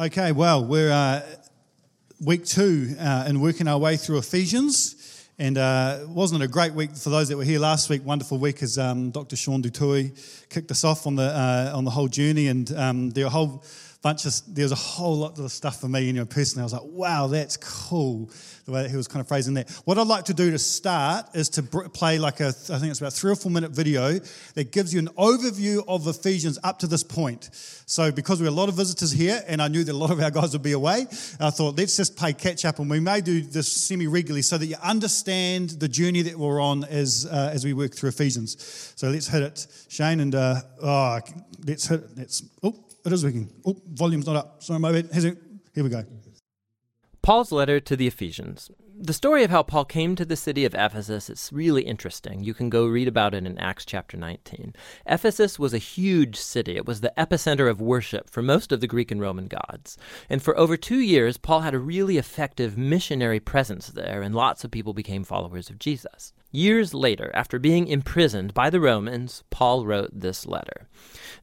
Okay, well, we're uh, week two uh, and working our way through Ephesians. And uh, wasn't it a great week for those that were here last week? Wonderful week as um, Dr. Sean du Toit kicked us off on the uh, on the whole journey, and um, a whole bunch of there's a whole lot of stuff for me, you know, personally. I was like, wow, that's cool the way that he was kind of phrasing that. What I'd like to do to start is to play like a, I think it's about three or four minute video that gives you an overview of Ephesians up to this point. So, because we have a lot of visitors here, and I knew that a lot of our guys would be away, I thought let's just play catch up, and we may do this semi regularly so that you understand the journey that we're on as uh, as we work through Ephesians. So let's hit it, Shane, and uh, oh, let's hit it. Let's oh, it is working. Oh, volume's not up. Sorry, my bad. Here we go. Paul's letter to the Ephesians. The story of how Paul came to the city of Ephesus is really interesting. You can go read about it in Acts chapter 19. Ephesus was a huge city. It was the epicenter of worship for most of the Greek and Roman gods. And for over two years, Paul had a really effective missionary presence there, and lots of people became followers of Jesus. Years later, after being imprisoned by the Romans, Paul wrote this letter.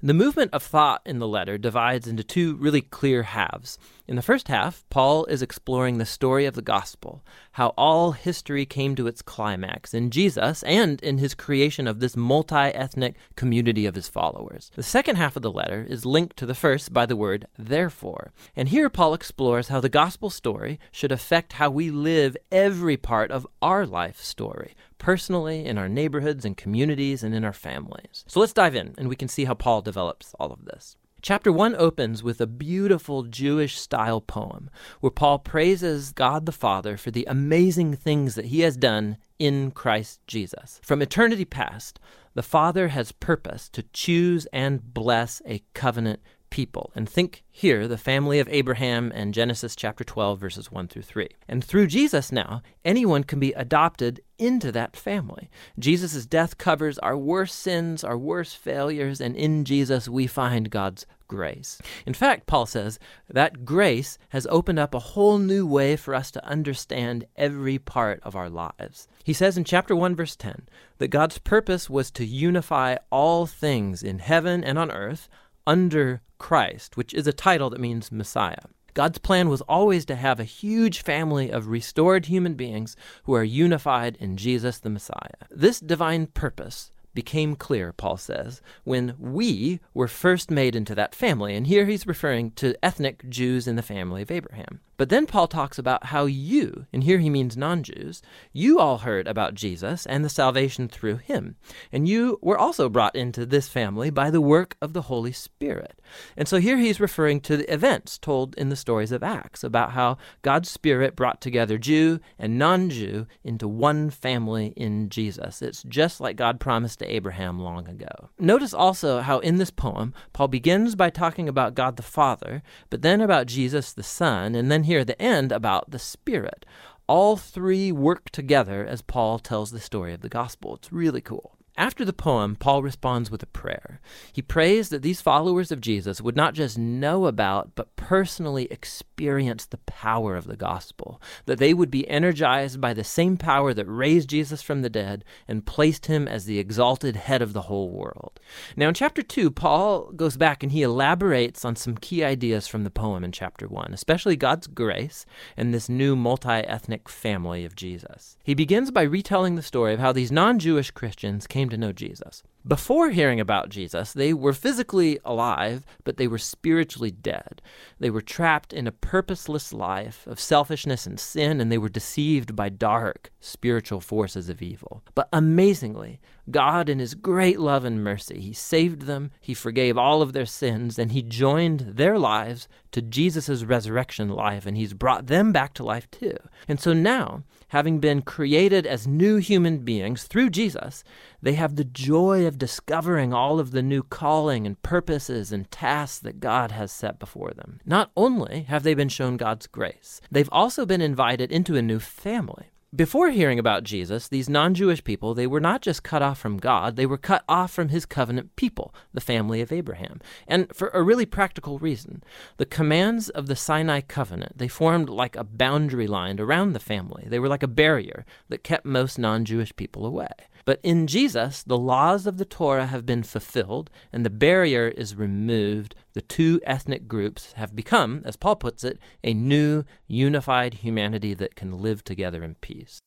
The movement of thought in the letter divides into two really clear halves. In the first half, Paul is exploring the story of the gospel, how all history came to its climax in Jesus and in his creation of this multi ethnic community of his followers. The second half of the letter is linked to the first by the word therefore. And here Paul explores how the gospel story should affect how we live every part of our life story personally, in our neighborhoods and communities, and in our families. So let's dive in and we can see how Paul develops all of this. Chapter 1 opens with a beautiful Jewish style poem where Paul praises God the Father for the amazing things that he has done in Christ Jesus. From eternity past, the Father has purposed to choose and bless a covenant people. And think here, the family of Abraham and Genesis chapter 12, verses 1 through 3. And through Jesus now, anyone can be adopted into that family. Jesus' death covers our worst sins, our worst failures, and in Jesus we find God's grace. In fact, Paul says that grace has opened up a whole new way for us to understand every part of our lives. He says in chapter 1, verse 10, that God's purpose was to unify all things in heaven and on earth under Christ, which is a title that means Messiah. God's plan was always to have a huge family of restored human beings who are unified in Jesus the Messiah. This divine purpose became clear, Paul says, when we were first made into that family. And here he's referring to ethnic Jews in the family of Abraham. But then Paul talks about how you, and here he means non Jews, you all heard about Jesus and the salvation through him. And you were also brought into this family by the work of the Holy Spirit. And so here he's referring to the events told in the stories of Acts about how God's Spirit brought together Jew and non Jew into one family in Jesus. It's just like God promised to Abraham long ago. Notice also how in this poem, Paul begins by talking about God the Father, but then about Jesus the Son, and then here at the end about the Spirit. All three work together as Paul tells the story of the gospel. It's really cool. After the poem, Paul responds with a prayer. He prays that these followers of Jesus would not just know about, but personally experience the power of the gospel, that they would be energized by the same power that raised Jesus from the dead and placed him as the exalted head of the whole world. Now, in chapter 2, Paul goes back and he elaborates on some key ideas from the poem in chapter 1, especially God's grace and this new multi ethnic family of Jesus. He begins by retelling the story of how these non Jewish Christians came came to know Jesus. Before hearing about Jesus, they were physically alive, but they were spiritually dead. They were trapped in a purposeless life of selfishness and sin, and they were deceived by dark spiritual forces of evil. But amazingly, God, in His great love and mercy, He saved them, He forgave all of their sins, and He joined their lives to Jesus' resurrection life, and He's brought them back to life too. And so now, having been created as new human beings through Jesus, they have the joy of discovering all of the new calling and purposes and tasks that God has set before them. Not only have they been shown God's grace, they've also been invited into a new family. Before hearing about Jesus, these non Jewish people, they were not just cut off from God, they were cut off from his covenant people, the family of Abraham. And for a really practical reason. The commands of the Sinai covenant, they formed like a boundary line around the family. They were like a barrier that kept most non Jewish people away. But in Jesus, the laws of the Torah have been fulfilled and the barrier is removed. The two ethnic groups have become, as Paul puts it, a new, unified humanity that can live together in peace.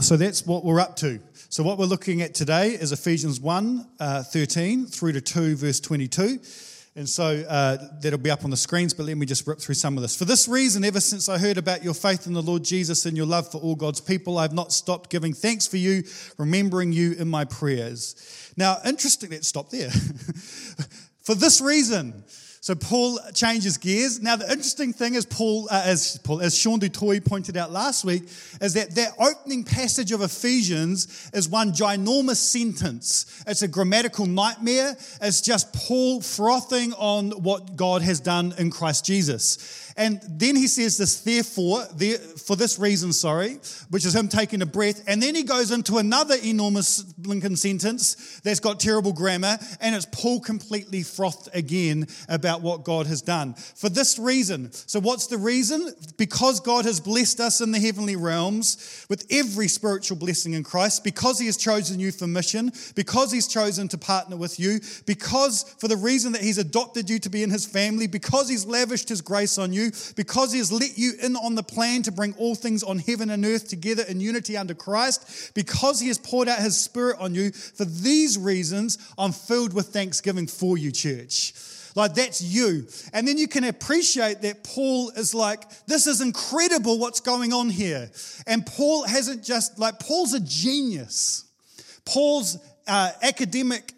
So that's what we're up to. So, what we're looking at today is Ephesians 1 uh, 13 through to 2, verse 22. And so uh, that'll be up on the screens, but let me just rip through some of this. For this reason, ever since I heard about your faith in the Lord Jesus and your love for all God's people, I've not stopped giving thanks for you, remembering you in my prayers. Now, interesting, let's stop there. for this reason, so Paul changes gears. Now, the interesting thing is, Paul, uh, as Paul, as Sean du Toit pointed out last week, is that that opening passage of Ephesians is one ginormous sentence. It's a grammatical nightmare. It's just Paul frothing on what God has done in Christ Jesus. And then he says this, therefore, there, for this reason, sorry, which is him taking a breath. And then he goes into another enormous Lincoln sentence that's got terrible grammar, and it's Paul completely frothed again about what God has done. For this reason. So, what's the reason? Because God has blessed us in the heavenly realms with every spiritual blessing in Christ, because he has chosen you for mission, because he's chosen to partner with you, because for the reason that he's adopted you to be in his family, because he's lavished his grace on you you, because He has let you in on the plan to bring all things on heaven and earth together in unity under Christ, because He has poured out His Spirit on you. For these reasons, I'm filled with thanksgiving for you, church. Like, that's you. And then you can appreciate that Paul is like, this is incredible what's going on here. And Paul hasn't just, like, Paul's a genius. Paul's uh, academic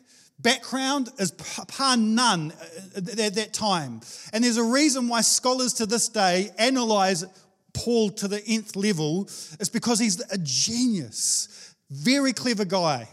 background is par none at that time. And there's a reason why scholars to this day analyze Paul to the nth level. It's because he's a genius, very clever guy.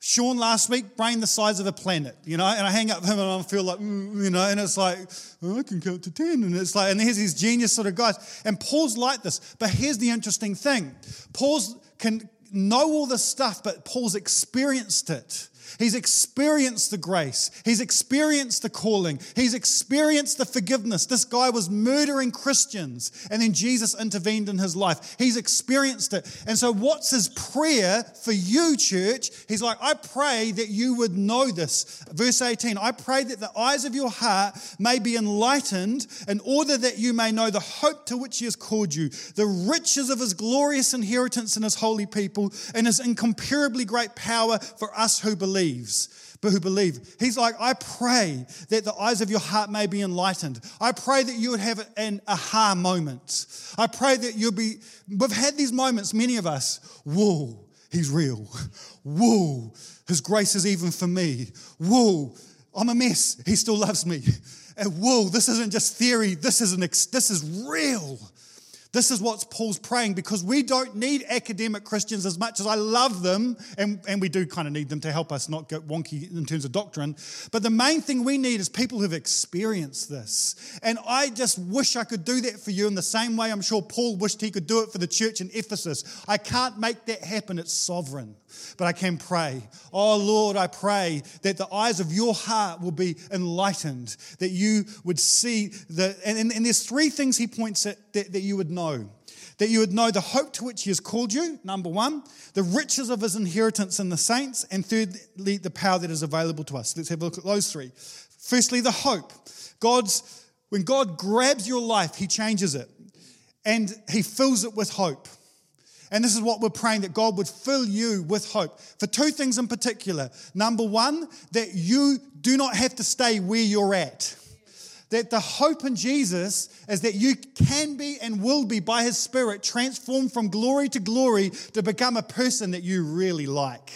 Sean last week, brain the size of a planet, you know, and I hang up with him and I feel like, mm, you know, and it's like, oh, I can count to 10. And it's like, and here's these genius sort of guys. And Paul's like this. But here's the interesting thing Paul's can know all this stuff, but Paul's experienced it. He's experienced the grace. He's experienced the calling. He's experienced the forgiveness. This guy was murdering Christians, and then Jesus intervened in his life. He's experienced it. And so, what's his prayer for you, church? He's like, I pray that you would know this. Verse 18 I pray that the eyes of your heart may be enlightened in order that you may know the hope to which he has called you, the riches of his glorious inheritance in his holy people, and his incomparably great power for us who believe believes, but who believe. He's like, I pray that the eyes of your heart may be enlightened. I pray that you would have an aha moment. I pray that you'll be, we've had these moments, many of us, whoa, he's real. Whoa, his grace is even for me. Whoa, I'm a mess. He still loves me. And whoa, this isn't just theory. This is an this is real. This is what Paul's praying because we don't need academic Christians as much as I love them, and, and we do kind of need them to help us not get wonky in terms of doctrine. But the main thing we need is people who've experienced this. And I just wish I could do that for you in the same way I'm sure Paul wished he could do it for the church in Ephesus. I can't make that happen, it's sovereign. But I can pray. Oh Lord, I pray that the eyes of your heart will be enlightened, that you would see the. And, and, and there's three things he points at that, that you would know know. That you would know the hope to which He has called you, number one, the riches of His inheritance in the saints, and thirdly, the power that is available to us. Let's have a look at those three. Firstly, the hope. God's, when God grabs your life, He changes it and He fills it with hope. And this is what we're praying that God would fill you with hope for two things in particular. Number one, that you do not have to stay where you're at that the hope in Jesus is that you can be and will be, by His Spirit, transformed from glory to glory to become a person that you really like.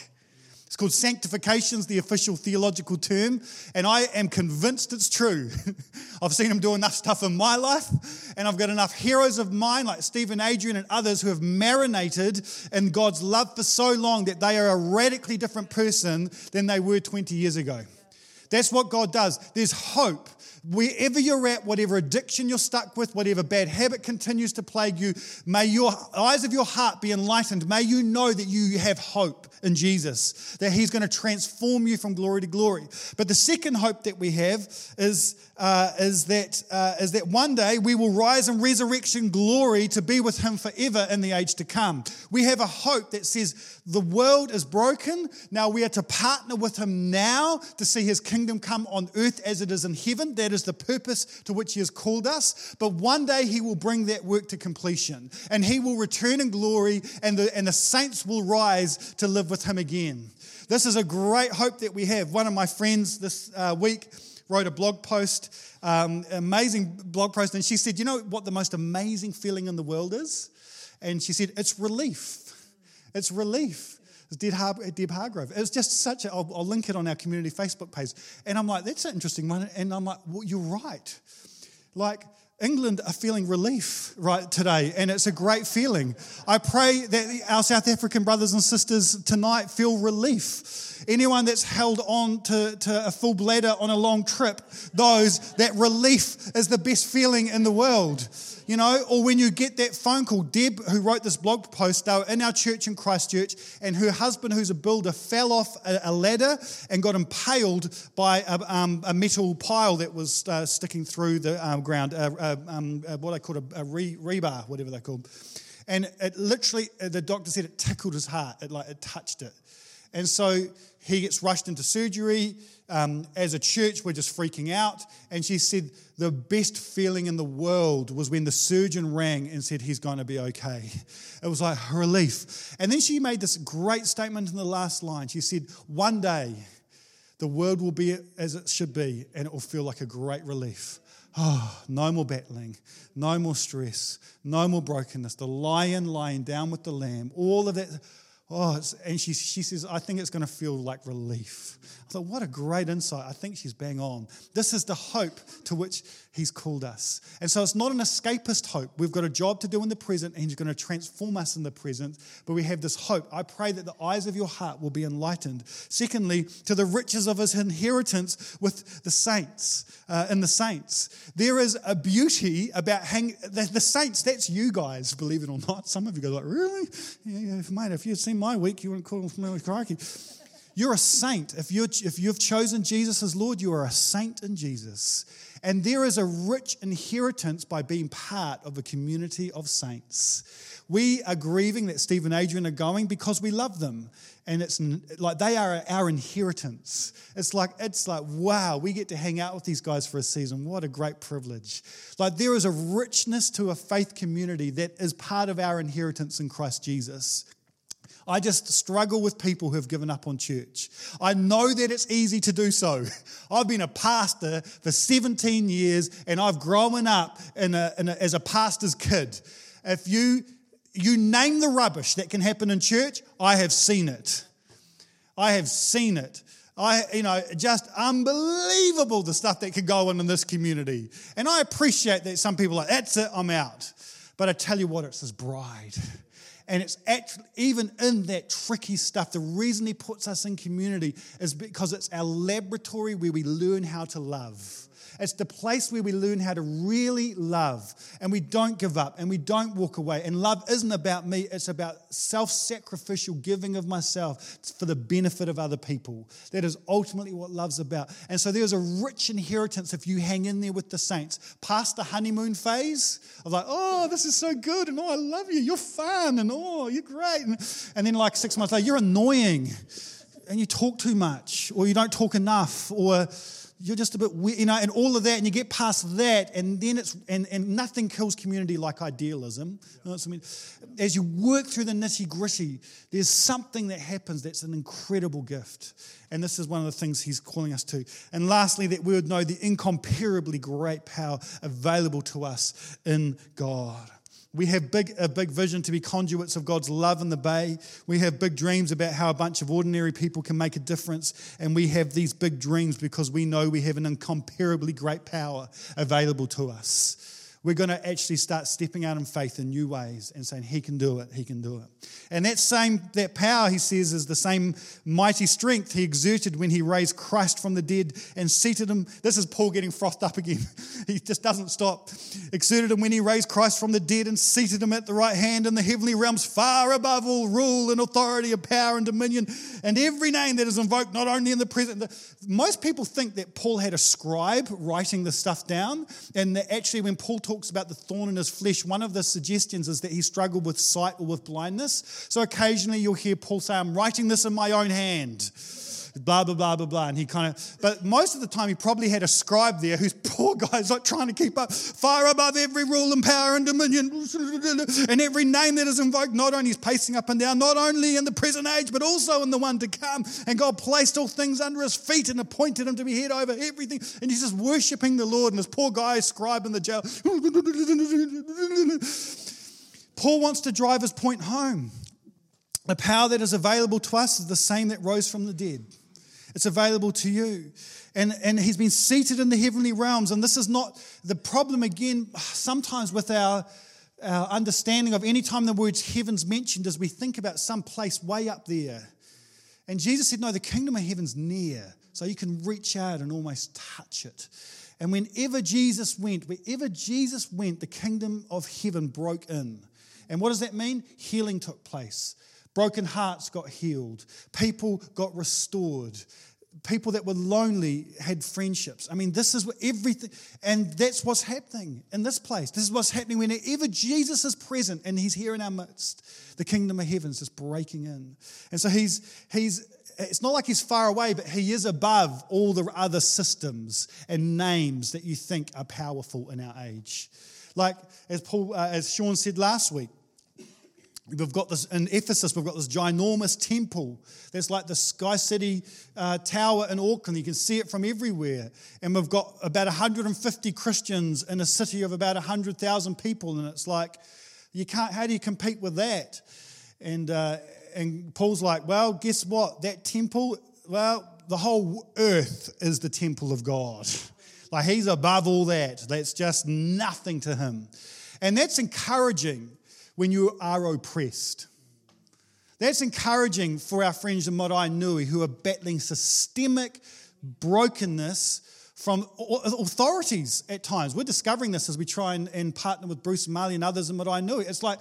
It's called sanctification, is the official theological term, and I am convinced it's true. I've seen him do enough stuff in my life, and I've got enough heroes of mine like Stephen Adrian and others who have marinated in God's love for so long that they are a radically different person than they were 20 years ago. That's what God does. There's hope. Wherever you're at, whatever addiction you're stuck with, whatever bad habit continues to plague you, may your eyes of your heart be enlightened. May you know that you have hope in Jesus, that He's going to transform you from glory to glory. But the second hope that we have is, uh, is, that, uh, is that one day we will rise in resurrection glory to be with Him forever in the age to come. We have a hope that says the world is broken. Now we are to partner with Him now to see His kingdom come on earth as it is in heaven. That is the purpose to which He has called us. But one day He will bring that work to completion and He will return in glory and the, and the saints will rise to live with Him again. This is a great hope that we have. One of my friends this uh, week wrote a blog post, um, amazing blog post, and she said, You know what the most amazing feeling in the world is? And she said, It's relief. It's relief. It's Deb, Har- Deb Hargrove. It was just such a, I'll, I'll, link it on our community Facebook page. And I'm like, that's an interesting one. And I'm like, well, you're right. Like, England are feeling relief right today, and it's a great feeling. I pray that our South African brothers and sisters tonight feel relief. Anyone that's held on to, to a full bladder on a long trip, those that relief is the best feeling in the world you know, or when you get that phone call. Deb, who wrote this blog post, they were in our church in Christchurch, and her husband, who's a builder, fell off a, ladder and got impaled by a, um, a metal pile that was uh, sticking through the um, ground, uh, um, what I call a, a re, rebar, whatever they're called. And it literally, uh, the doctor said it tickled his heart, it like it touched it. And so he gets rushed into surgery. Um, as a church, we're just freaking out. And she said, the best feeling in the world was when the surgeon rang and said he's going to be okay. It was like relief. And then she made this great statement in the last line. She said, One day the world will be as it should be, and it will feel like a great relief. Oh, no more battling, no more stress, no more brokenness. The lion lying down with the lamb, all of that Oh, and she, she says, I think it's going to feel like relief. I thought, what a great insight. I think she's bang on. This is the hope to which he's called us. And so it's not an escapist hope. We've got a job to do in the present, and he's going to transform us in the present. But we have this hope. I pray that the eyes of your heart will be enlightened. Secondly, to the riches of his inheritance with the saints, uh, in the saints. There is a beauty about hanging, the, the, saints, that's you guys, believe it or not. Some of you go like, really? Yeah, mate, if you'd seen my week, you wouldn't call me crikey. You're a saint. If, you if you've chosen Jesus as Lord, you are a saint in Jesus. And there is a rich inheritance by being part of a community of saints. We are grieving that Steve and Adrian are going because we love them. And it's like they are our inheritance. It's like, it's like, wow, we get to hang out with these guys for a season. What a great privilege. Like there is a richness to a faith community that is part of our inheritance in Christ Jesus. I just struggle with people who have given up on church. I know that it's easy to do so. I've been a pastor for 17 years and I've grown up in a, in a, as a pastor's kid. If you, you name the rubbish that can happen in church, I have seen it. I have seen it. I, you know, just unbelievable the stuff that could go on in this community. And I appreciate that some people are like, that's it, I'm out. But I tell you what, it's his bride. And it's actually, even in that tricky stuff, the reason he puts us in community is because it's our laboratory where we learn how to love. It's the place where we learn how to really love and we don't give up and we don't walk away. And love isn't about me, it's about self sacrificial giving of myself for the benefit of other people. That is ultimately what love's about. And so there's a rich inheritance if you hang in there with the saints. Past the honeymoon phase of like, oh, this is so good and oh, I love you, you're fun and oh, you're great. And, and then like six months later, you're annoying and you talk too much or you don't talk enough or you're just a bit weird, you know, and all of that, and you get past that, and then it's, and, and nothing kills community like idealism. You know I mean? As you work through the nitty gritty, there's something that happens that's an incredible gift. And this is one of the things he's calling us to. And lastly, that we would know the incomparably great power available to us in God. We have big, a big vision to be conduits of God's love in the bay. We have big dreams about how a bunch of ordinary people can make a difference. And we have these big dreams because we know we have an incomparably great power available to us. We're going to actually start stepping out in faith in new ways and saying, He can do it, He can do it. And that same, that power, he says, is the same mighty strength he exerted when he raised Christ from the dead and seated him. This is Paul getting frothed up again. he just doesn't stop. Exerted him when he raised Christ from the dead and seated him at the right hand in the heavenly realms, far above all rule and authority of power and dominion, and every name that is invoked, not only in the present. Most people think that Paul had a scribe writing the stuff down, and that actually, when Paul talks about the thorn in his flesh, one of the suggestions is that he struggled with sight or with blindness. So occasionally you'll hear Paul say, I'm writing this in my own hand blah, blah, blah, blah, blah. And he kind of, but most of the time he probably had a scribe there who's poor guy's like trying to keep up, far above every rule and power and dominion, and every name that is invoked, not only is pacing up and down, not only in the present age, but also in the one to come. And God placed all things under his feet and appointed him to be head over everything. And he's just worshiping the Lord, and this poor guy, scribe in the jail. Paul wants to drive his point home. The power that is available to us is the same that rose from the dead. It's available to you. And, and he's been seated in the heavenly realms. And this is not the problem, again, sometimes with our, our understanding of any time the words heaven's mentioned is we think about some place way up there. And Jesus said, No, the kingdom of heaven's near. So you can reach out and almost touch it. And whenever Jesus went, wherever Jesus went, the kingdom of heaven broke in. And what does that mean? Healing took place. Broken hearts got healed. People got restored. People that were lonely had friendships. I mean, this is what everything, and that's what's happening in this place. This is what's happening whenever Jesus is present and he's here in our midst. The kingdom of heaven is just breaking in. And so he's, he's, it's not like he's far away, but he is above all the other systems and names that you think are powerful in our age. Like as Paul, uh, as Sean said last week, We've got this in Ephesus, we've got this ginormous temple that's like the Sky City uh, Tower in Auckland. You can see it from everywhere. And we've got about 150 Christians in a city of about 100,000 people. And it's like, you can't, how do you compete with that? And, uh, and Paul's like, well, guess what? That temple, well, the whole earth is the temple of God. Like he's above all that. That's just nothing to him. And that's encouraging when you are oppressed. That's encouraging for our friends in Maraenui who are battling systemic brokenness from authorities at times. We're discovering this as we try and, and partner with Bruce Marley and others in Maraenui. It's like,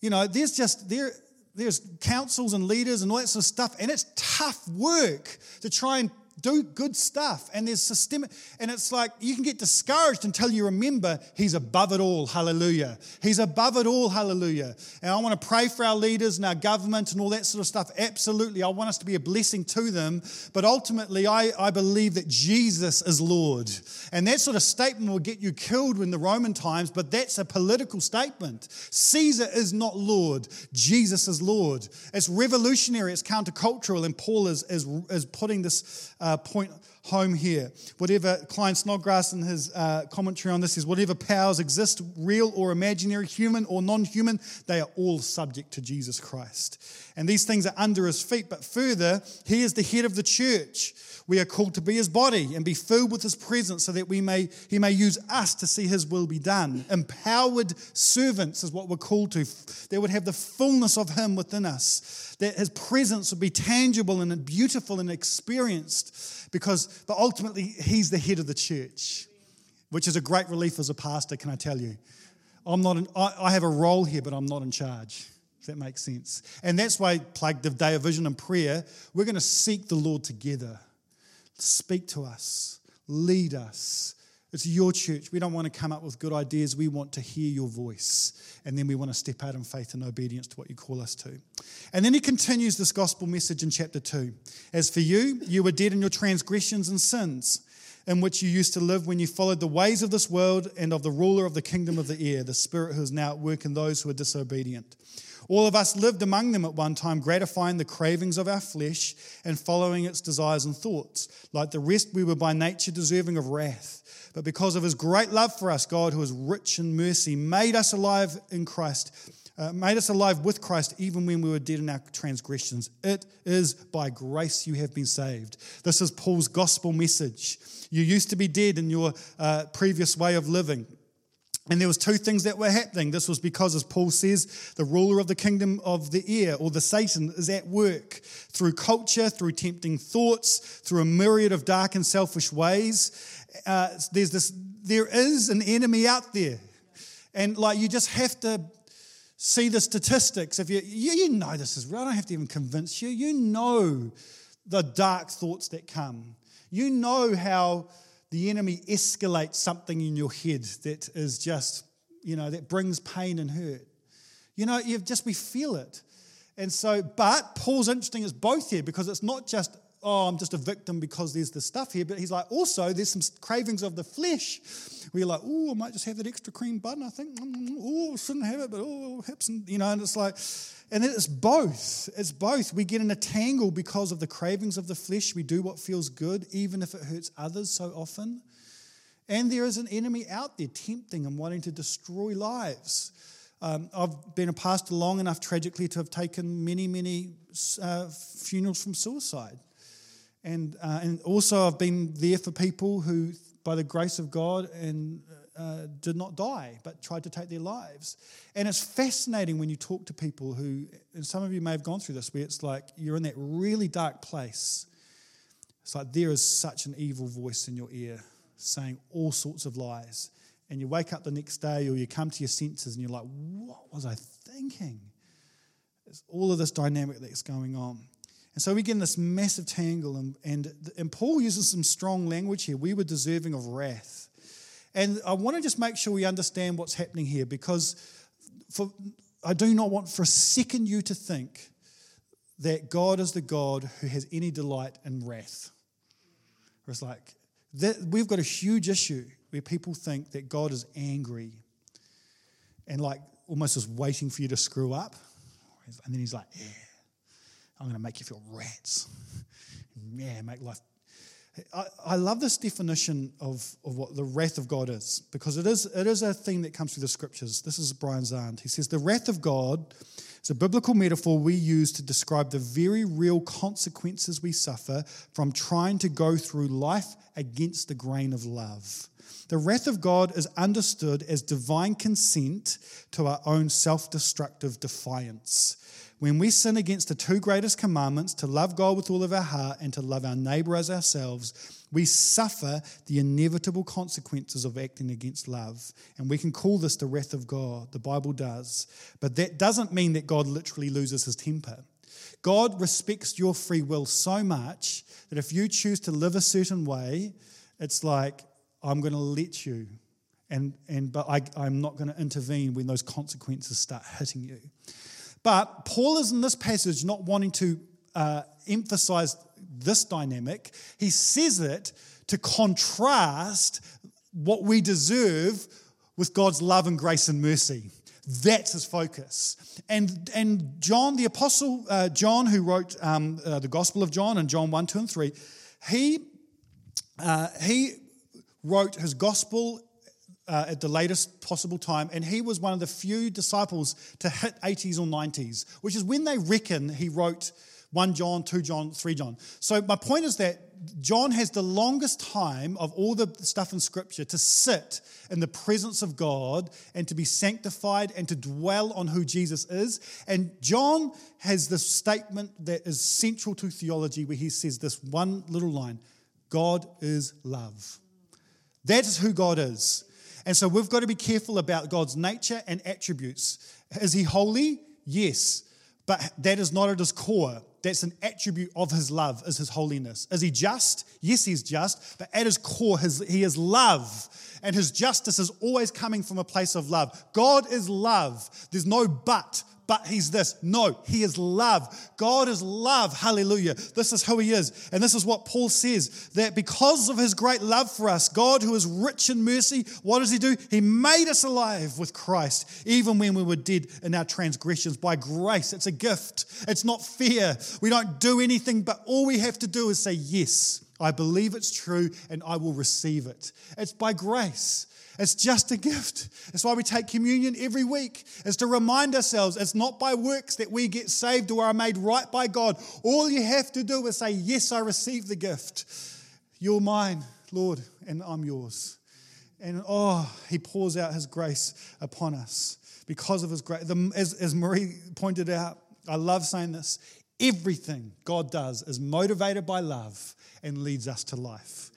you know, there's just, there, there's councils and leaders and all that sort of stuff, and it's tough work to try and do good stuff. And there's systemic and it's like you can get discouraged until you remember he's above it all. Hallelujah. He's above it all. Hallelujah. And i want to pray for our leaders and our government and all that sort of stuff. Absolutely i want us to be a blessing to them. But ultimately i, I believe that jesus is lord. And that sort of statement will get you killed in the roman times but that's a political statement. Caesar is not lord. Jesus is lord. It's revolutionary. It's countercultural. And paul is, is, is putting this uh, uh, point home here. Whatever Klyne Snodgrass in his uh, commentary on this is, whatever powers exist, real or imaginary, human or non human, they are all subject to Jesus Christ. And these things are under his feet. But further, he is the head of the church. We are called to be his body and be filled with his presence so that we may, he may use us to see his will be done. Empowered servants is what we're called to. They would have the fullness of him within us, that his presence would be tangible and beautiful and experienced because, but ultimately, he's the head of the church, which is a great relief as a pastor, can I tell you? I'm not, I, I have a role here, but I'm not in charge. If that makes sense. And that's why, plug the day of vision and prayer, we're going to seek the Lord together. Speak to us, lead us. It's your church. We don't want to come up with good ideas. We want to hear your voice. And then we want to step out in faith and obedience to what you call us to. And then he continues this gospel message in chapter 2. As for you, you were dead in your transgressions and sins, in which you used to live when you followed the ways of this world and of the ruler of the kingdom of the air, the spirit who is now at work in those who are disobedient. All of us lived among them at one time, gratifying the cravings of our flesh and following its desires and thoughts. Like the rest, we were by nature deserving of wrath. But because of his great love for us, God, who is rich in mercy, made us alive in Christ. Uh, made us alive with Christ even when we were dead in our transgressions. It is by grace you have been saved. This is Paul's gospel message. You used to be dead in your uh, previous way of living. And there was two things that were happening. This was because, as Paul says, the ruler of the kingdom of the air, or the Satan, is at work through culture, through tempting thoughts, through a myriad of dark and selfish ways. Uh, there's this, there is an enemy out there, and like you just have to see the statistics. If you, you, you know this is real, I don't have to even convince you. You know the dark thoughts that come. You know how the enemy escalates something in your head that is just, you know, that brings pain and hurt. You know, you just, we feel it. And so, but Paul's interesting as both here because it's not just, oh, I'm just a victim because there's this stuff here, but he's like, also, there's some cravings of the flesh where you're like, oh, I might just have that extra cream bun, I think. Oh, shouldn't have it, but oh, hips, and, you know, and it's like, and it's both. It's both. We get in a tangle because of the cravings of the flesh. We do what feels good, even if it hurts others so often. And there is an enemy out there tempting and wanting to destroy lives. Um, I've been a pastor long enough, tragically, to have taken many, many uh, funerals from suicide. And, uh, and also, I've been there for people who, by the grace of God and uh, did not die, but tried to take their lives. And it's fascinating when you talk to people who, and some of you may have gone through this, where it's like you're in that really dark place. It's like there is such an evil voice in your ear saying all sorts of lies. And you wake up the next day or you come to your senses and you're like, what was I thinking? It's all of this dynamic that's going on. And so we get in this massive tangle, and, and, and Paul uses some strong language here. We were deserving of wrath. And I want to just make sure we understand what's happening here because for, I do not want for a second you to think that God is the God who has any delight in wrath. it's like that, we've got a huge issue where people think that God is angry and like almost just waiting for you to screw up. And then he's like, Yeah, I'm going to make you feel rats. yeah, make life I, I love this definition of, of what the wrath of God is because it is, it is a thing that comes through the scriptures. This is Brian Zahnd. He says, The wrath of God is a biblical metaphor we use to describe the very real consequences we suffer from trying to go through life against the grain of love. The wrath of God is understood as divine consent to our own self destructive defiance. When we sin against the two greatest commandments, to love God with all of our heart and to love our neighbor as ourselves, we suffer the inevitable consequences of acting against love. And we can call this the wrath of God. The Bible does. But that doesn't mean that God literally loses his temper. God respects your free will so much that if you choose to live a certain way, it's like, I'm going to let you. And, and but I, I'm not going to intervene when those consequences start hitting you. But Paul is in this passage not wanting to uh, emphasize this dynamic. He says it to contrast what we deserve with God's love and grace and mercy. That's his focus. And, and John, the Apostle uh, John, who wrote um, uh, the Gospel of John and John 1, 2, and 3, he, uh, he wrote his Gospel uh, at the latest possible time, and he was one of the few disciples to hit 80s or 90s, which is when they reckon he wrote 1 John, 2 John, 3 John. So, my point is that John has the longest time of all the stuff in Scripture to sit in the presence of God and to be sanctified and to dwell on who Jesus is. And John has this statement that is central to theology where he says this one little line God is love. That is who God is. And so we've got to be careful about God's nature and attributes. Is he holy? Yes. But that is not at his core. That's an attribute of his love, is his holiness. Is he just? Yes, he's just. But at his core, his, he is love. And his justice is always coming from a place of love. God is love. There's no but but he's this. No, he is love. God is love. Hallelujah. This is who he is. And this is what Paul says that because of his great love for us, God, who is rich in mercy, what does he do? He made us alive with Christ, even when we were dead in our transgressions by grace. It's a gift, it's not fear. We don't do anything, but all we have to do is say, Yes, I believe it's true and I will receive it. It's by grace. It's just a gift. That's why we take communion every week, is to remind ourselves it's not by works that we get saved or are made right by God. All you have to do is say, Yes, I receive the gift. You're mine, Lord, and I'm yours. And oh, he pours out his grace upon us because of his grace. As, as Marie pointed out, I love saying this everything God does is motivated by love and leads us to life.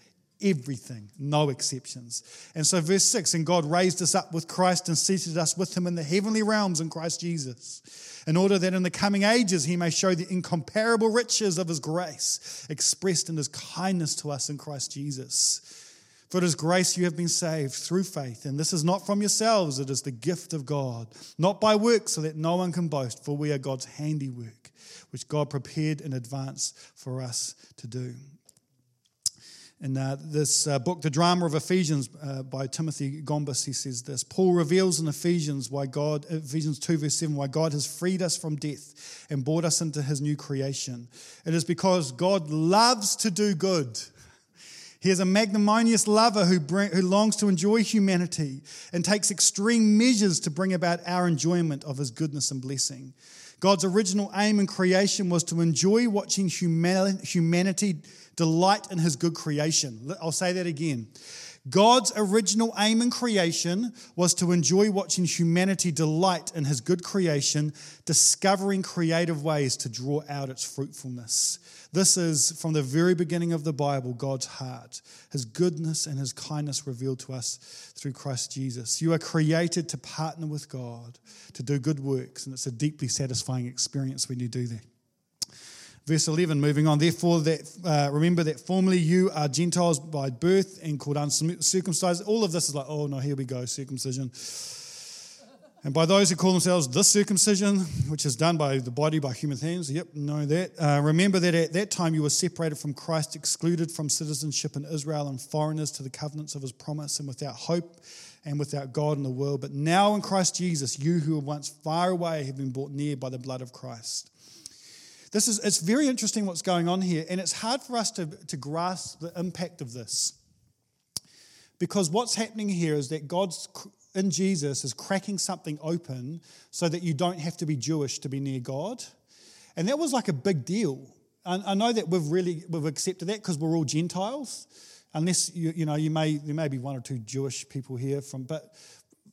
Everything, no exceptions. And so, verse 6 And God raised us up with Christ and seated us with him in the heavenly realms in Christ Jesus, in order that in the coming ages he may show the incomparable riches of his grace expressed in his kindness to us in Christ Jesus. For it is grace you have been saved through faith, and this is not from yourselves, it is the gift of God, not by works, so that no one can boast, for we are God's handiwork, which God prepared in advance for us to do. In uh, this uh, book, The Drama of Ephesians, uh, by Timothy Gombis, he says this Paul reveals in Ephesians why God, Ephesians 2, verse 7, why God has freed us from death and brought us into his new creation. It is because God loves to do good he is a magnanimous lover who, bring, who longs to enjoy humanity and takes extreme measures to bring about our enjoyment of his goodness and blessing. God's original aim in creation was to enjoy watching humanity delight in his good creation. I'll say that again. God's original aim in creation was to enjoy watching humanity delight in his good creation, discovering creative ways to draw out its fruitfulness. This is, from the very beginning of the Bible, God's heart, his goodness and his kindness revealed to us through Christ Jesus. You are created to partner with God, to do good works, and it's a deeply satisfying experience when you do that. Verse 11, moving on. Therefore, that uh, remember that formerly you are Gentiles by birth and called uncircumcised. All of this is like, oh no, here we go, circumcision. And by those who call themselves the circumcision, which is done by the body by human hands. Yep, know that. Uh, remember that at that time you were separated from Christ, excluded from citizenship in Israel, and foreigners to the covenants of his promise, and without hope and without God in the world. But now in Christ Jesus, you who were once far away have been brought near by the blood of Christ. This is, it's very interesting what's going on here, and it's hard for us to, to grasp the impact of this. Because what's happening here is that God's in Jesus is cracking something open so that you don't have to be Jewish to be near God. And that was like a big deal. And I know that we've really we've accepted that because we're all Gentiles. Unless you, you know, you may there may be one or two Jewish people here from, but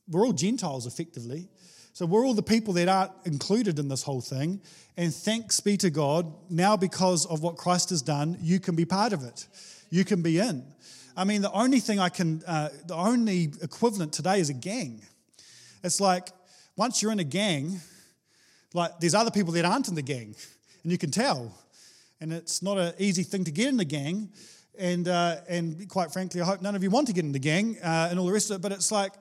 we're all Gentiles effectively. So we're all the people that aren't included in this whole thing. And thanks be to God, now because of what Christ has done, you can be part of it. You can be in. I mean, the only thing I can, uh, the only equivalent today is a gang. It's like once you're in a gang, like there's other people that aren't in the gang, and you can tell. And it's not an easy thing to get in the gang. And, uh, and quite frankly, I hope none of you want to get in the gang uh, and all the rest of it. But it's like,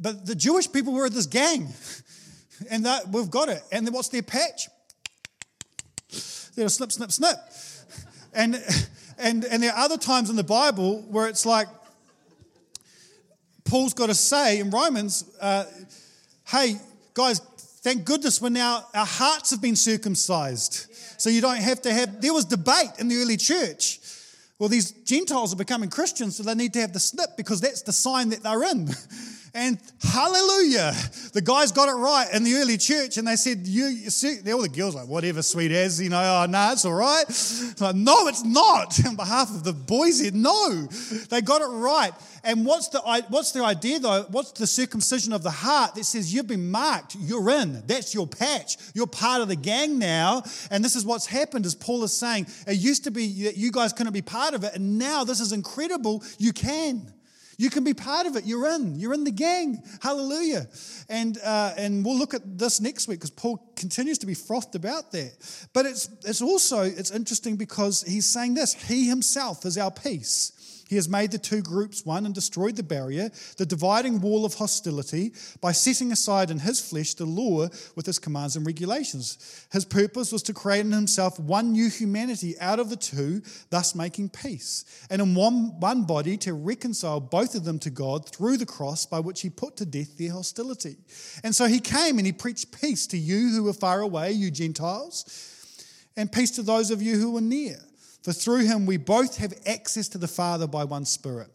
but the Jewish people were this gang, and that, we've got it. And what's their patch? They're a snip, snip, snip. And, and, and there are other times in the Bible where it's like, Paul's got to say in Romans, uh, hey, guys, thank goodness we're now, our hearts have been circumcised. So you don't have to have, there was debate in the early church. Well, these Gentiles are becoming Christians, so they need to have the snip because that's the sign that they're in. And hallelujah, the guys got it right in the early church, and they said, "You, you see, all the girls like, whatever, sweet as, you know, oh no, nah, it's all right." Like, no, it's not. On behalf of the boys here, no, they got it right. And what's the what's the idea though? What's the circumcision of the heart that says you've been marked, you're in. That's your patch. You're part of the gang now. And this is what's happened, as Paul is saying. It used to be that you guys couldn't be part of it, and now this is incredible. You can. You can be part of it. You're in. You're in the gang. Hallelujah. And, uh, and we'll look at this next week because Paul continues to be frothed about that. But it's, it's also, it's interesting because he's saying this. He himself is our peace he has made the two groups one and destroyed the barrier, the dividing wall of hostility, by setting aside in his flesh the law with its commands and regulations. His purpose was to create in himself one new humanity out of the two, thus making peace, and in one, one body to reconcile both of them to God through the cross by which he put to death their hostility. And so he came and he preached peace to you who were far away, you Gentiles, and peace to those of you who were near. For through him we both have access to the Father by one Spirit.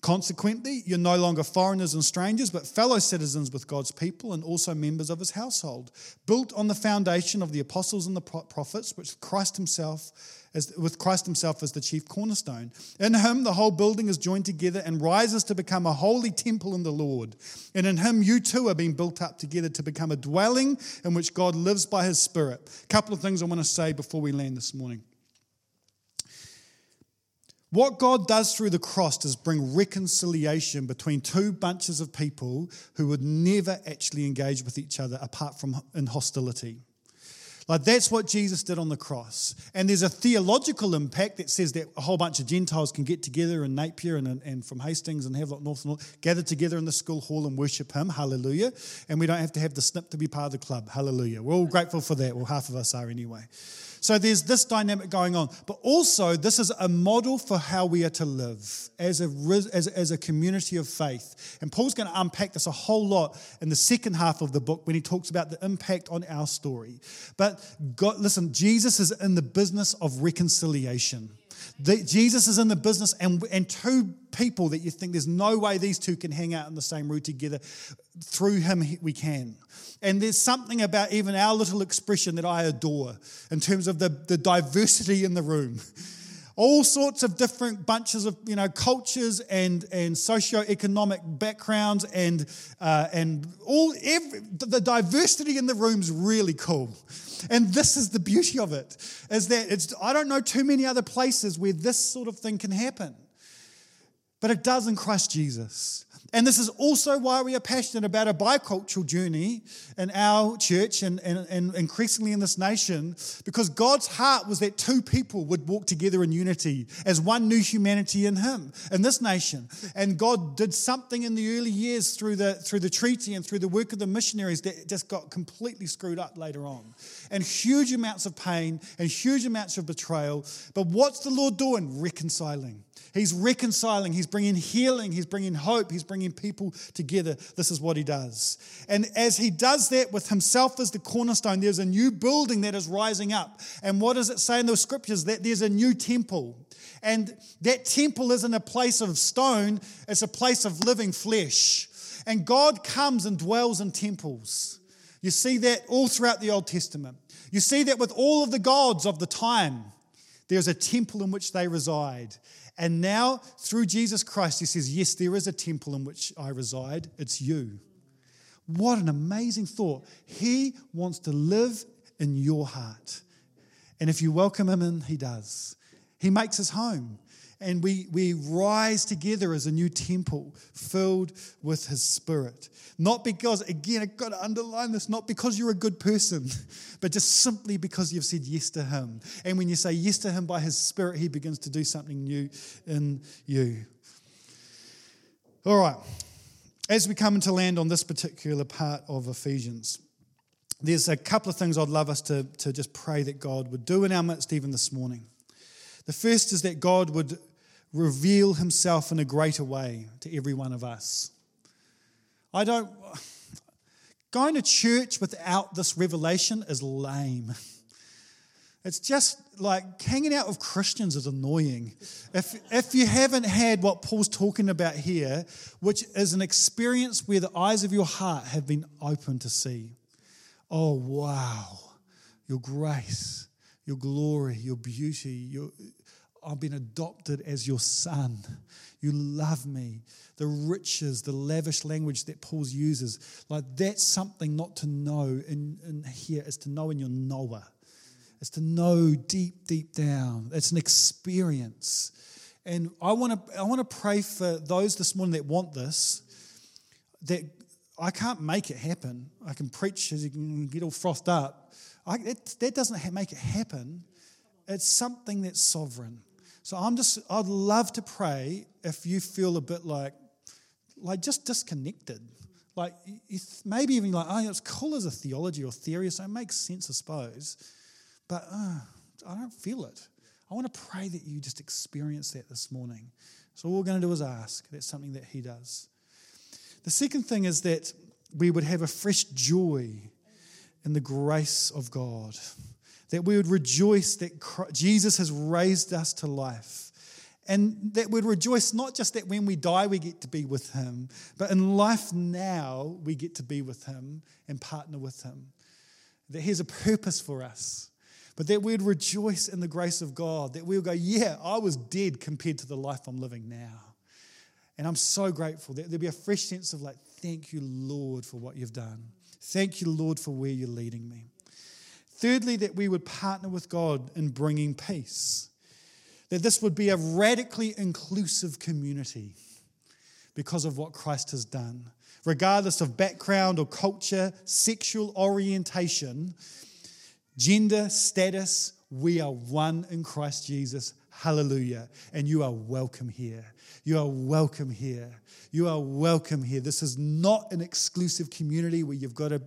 Consequently, you're no longer foreigners and strangers, but fellow citizens with God's people and also members of his household, built on the foundation of the apostles and the prophets, which Christ himself as, with Christ himself as the chief cornerstone. In him, the whole building is joined together and rises to become a holy temple in the Lord. And in him, you too are being built up together to become a dwelling in which God lives by his Spirit. A couple of things I want to say before we land this morning. What God does through the cross is bring reconciliation between two bunches of people who would never actually engage with each other apart from in hostility. Like that's what Jesus did on the cross. And there's a theological impact that says that a whole bunch of Gentiles can get together in Napier and, and from Hastings and Havelock North and North, gather together in the school hall and worship Him. Hallelujah. And we don't have to have the snip to be part of the club. Hallelujah. We're all grateful for that. Well, half of us are anyway. So there's this dynamic going on. But also, this is a model for how we are to live as a, as, as a community of faith. And Paul's going to unpack this a whole lot in the second half of the book when he talks about the impact on our story. But God, listen, Jesus is in the business of reconciliation. The, Jesus is in the business, and, and two people that you think there's no way these two can hang out in the same room together, through him we can. And there's something about even our little expression that I adore in terms of the, the diversity in the room. All sorts of different bunches of you know cultures and and socioeconomic backgrounds and uh, and all every, the diversity in the room's really cool. And this is the beauty of it is that it's I don't know too many other places where this sort of thing can happen. But it does in Christ Jesus. And this is also why we are passionate about a bicultural journey in our church and, and, and, increasingly in this nation, because God's heart was that two people would walk together in unity as one new humanity in Him, in this nation. And God did something in the early years through the, through the treaty and through the work of the missionaries that just got completely screwed up later on. And huge amounts of pain and huge amounts of betrayal. But what's the Lord doing? Reconciling. He's reconciling, he's bringing healing, he's bringing hope, he's bringing people together. This is what he does. And as he does that with himself as the cornerstone, there's a new building that is rising up. And what does it say in the scriptures? That there's a new temple. And that temple isn't a place of stone, it's a place of living flesh. And God comes and dwells in temples. You see that all throughout the Old Testament. You see that with all of the gods of the time. There's a temple in which they reside. And now, through Jesus Christ, he says, Yes, there is a temple in which I reside. It's you. What an amazing thought. He wants to live in your heart. And if you welcome him in, he does. He makes his home and we, we rise together as a new temple filled with his spirit. Not because, again, I've got to underline this, not because you're a good person, but just simply because you've said yes to him. And when you say yes to him by his spirit, he begins to do something new in you. All right, as we come into land on this particular part of Ephesians, there's a couple of things I'd love us to, to just pray that God would do in our midst even this morning. The first is that God would reveal himself in a greater way to every one of us. I don't, going to church without this revelation is lame. It's just like hanging out with Christians is annoying. If, if you haven't had what Paul's talking about here, which is an experience where the eyes of your heart have been open to see, oh, wow, your grace, your glory, your beauty, your, I've been adopted as your son. You love me. The riches, the lavish language that Paul uses, like that's something not to know in, in here, is to know in your knower. It's to know deep, deep down. It's an experience. And I want to I want to pray for those this morning that want this, that I can't make it happen. I can preach as you can get all frothed up. I, that, that doesn't make it happen. It's something that's sovereign. So I'm just, I'd love to pray if you feel a bit like, like just disconnected. Like maybe even like, oh, it's cool as a theology or theory, so it makes sense, I suppose. But uh, I don't feel it. I want to pray that you just experience that this morning. So all we're going to do is ask. That's something that he does. The second thing is that we would have a fresh joy in the grace of God that we would rejoice that Jesus has raised us to life And that we'd rejoice not just that when we die we get to be with Him, but in life now we get to be with Him and partner with Him. That He has a purpose for us, but that we'd rejoice in the grace of God, that we'll go, Yeah, I was dead compared to the life I'm living now. And I'm so grateful that there'll be a fresh sense of like, Thank you, Lord, for what you've done. Thank you, Lord, for where you're leading me. Thirdly, that we would partner with God in bringing peace. That this would be a radically inclusive community because of what Christ has done. Regardless of background or culture, sexual orientation, gender, status, we are one in Christ Jesus. Hallelujah. And you are welcome here. You are welcome here. You are welcome here. This is not an exclusive community where you've got to,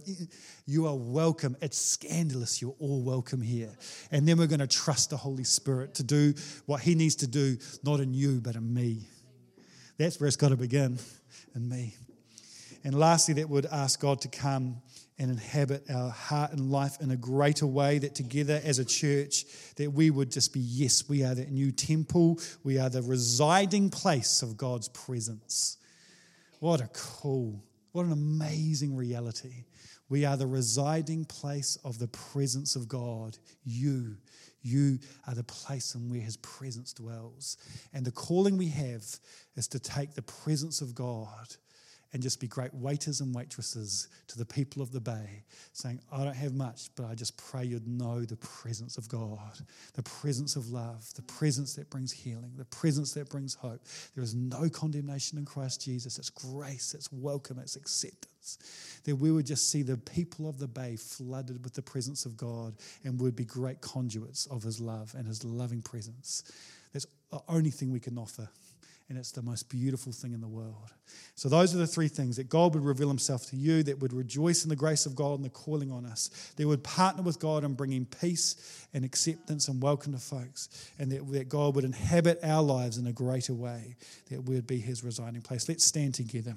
you are welcome. It's scandalous. You're all welcome here. And then we're going to trust the Holy Spirit to do what He needs to do, not in you, but in me. That's where it's got to begin, in me. And lastly, that would ask God to come and inhabit our heart and life in a greater way that together as a church that we would just be yes we are that new temple. We are the residing place of god's presence. What a cool what an amazing reality. We are the residing place of the presence of god. You you are the place in where his presence dwells. And the calling we have is to take the presence of god and just be great waiters and waitresses to the people of the bay, saying, I don't have much, but I just pray you'd know the presence of God, the presence of love, the presence that brings healing, the presence that brings hope. There is no condemnation in Christ Jesus. It's grace, it's welcome, it's acceptance. That we would just see the people of the bay flooded with the presence of God and would be great conduits of his love and his loving presence. That's the only thing we can offer and it's the most beautiful thing in the world. So, those are the three things that God would reveal Himself to you, that would rejoice in the grace of God and the calling on us, that would partner with God in bringing peace and acceptance and welcome to folks, and that, that God would inhabit our lives in a greater way, that we'd be His residing place. Let's stand together.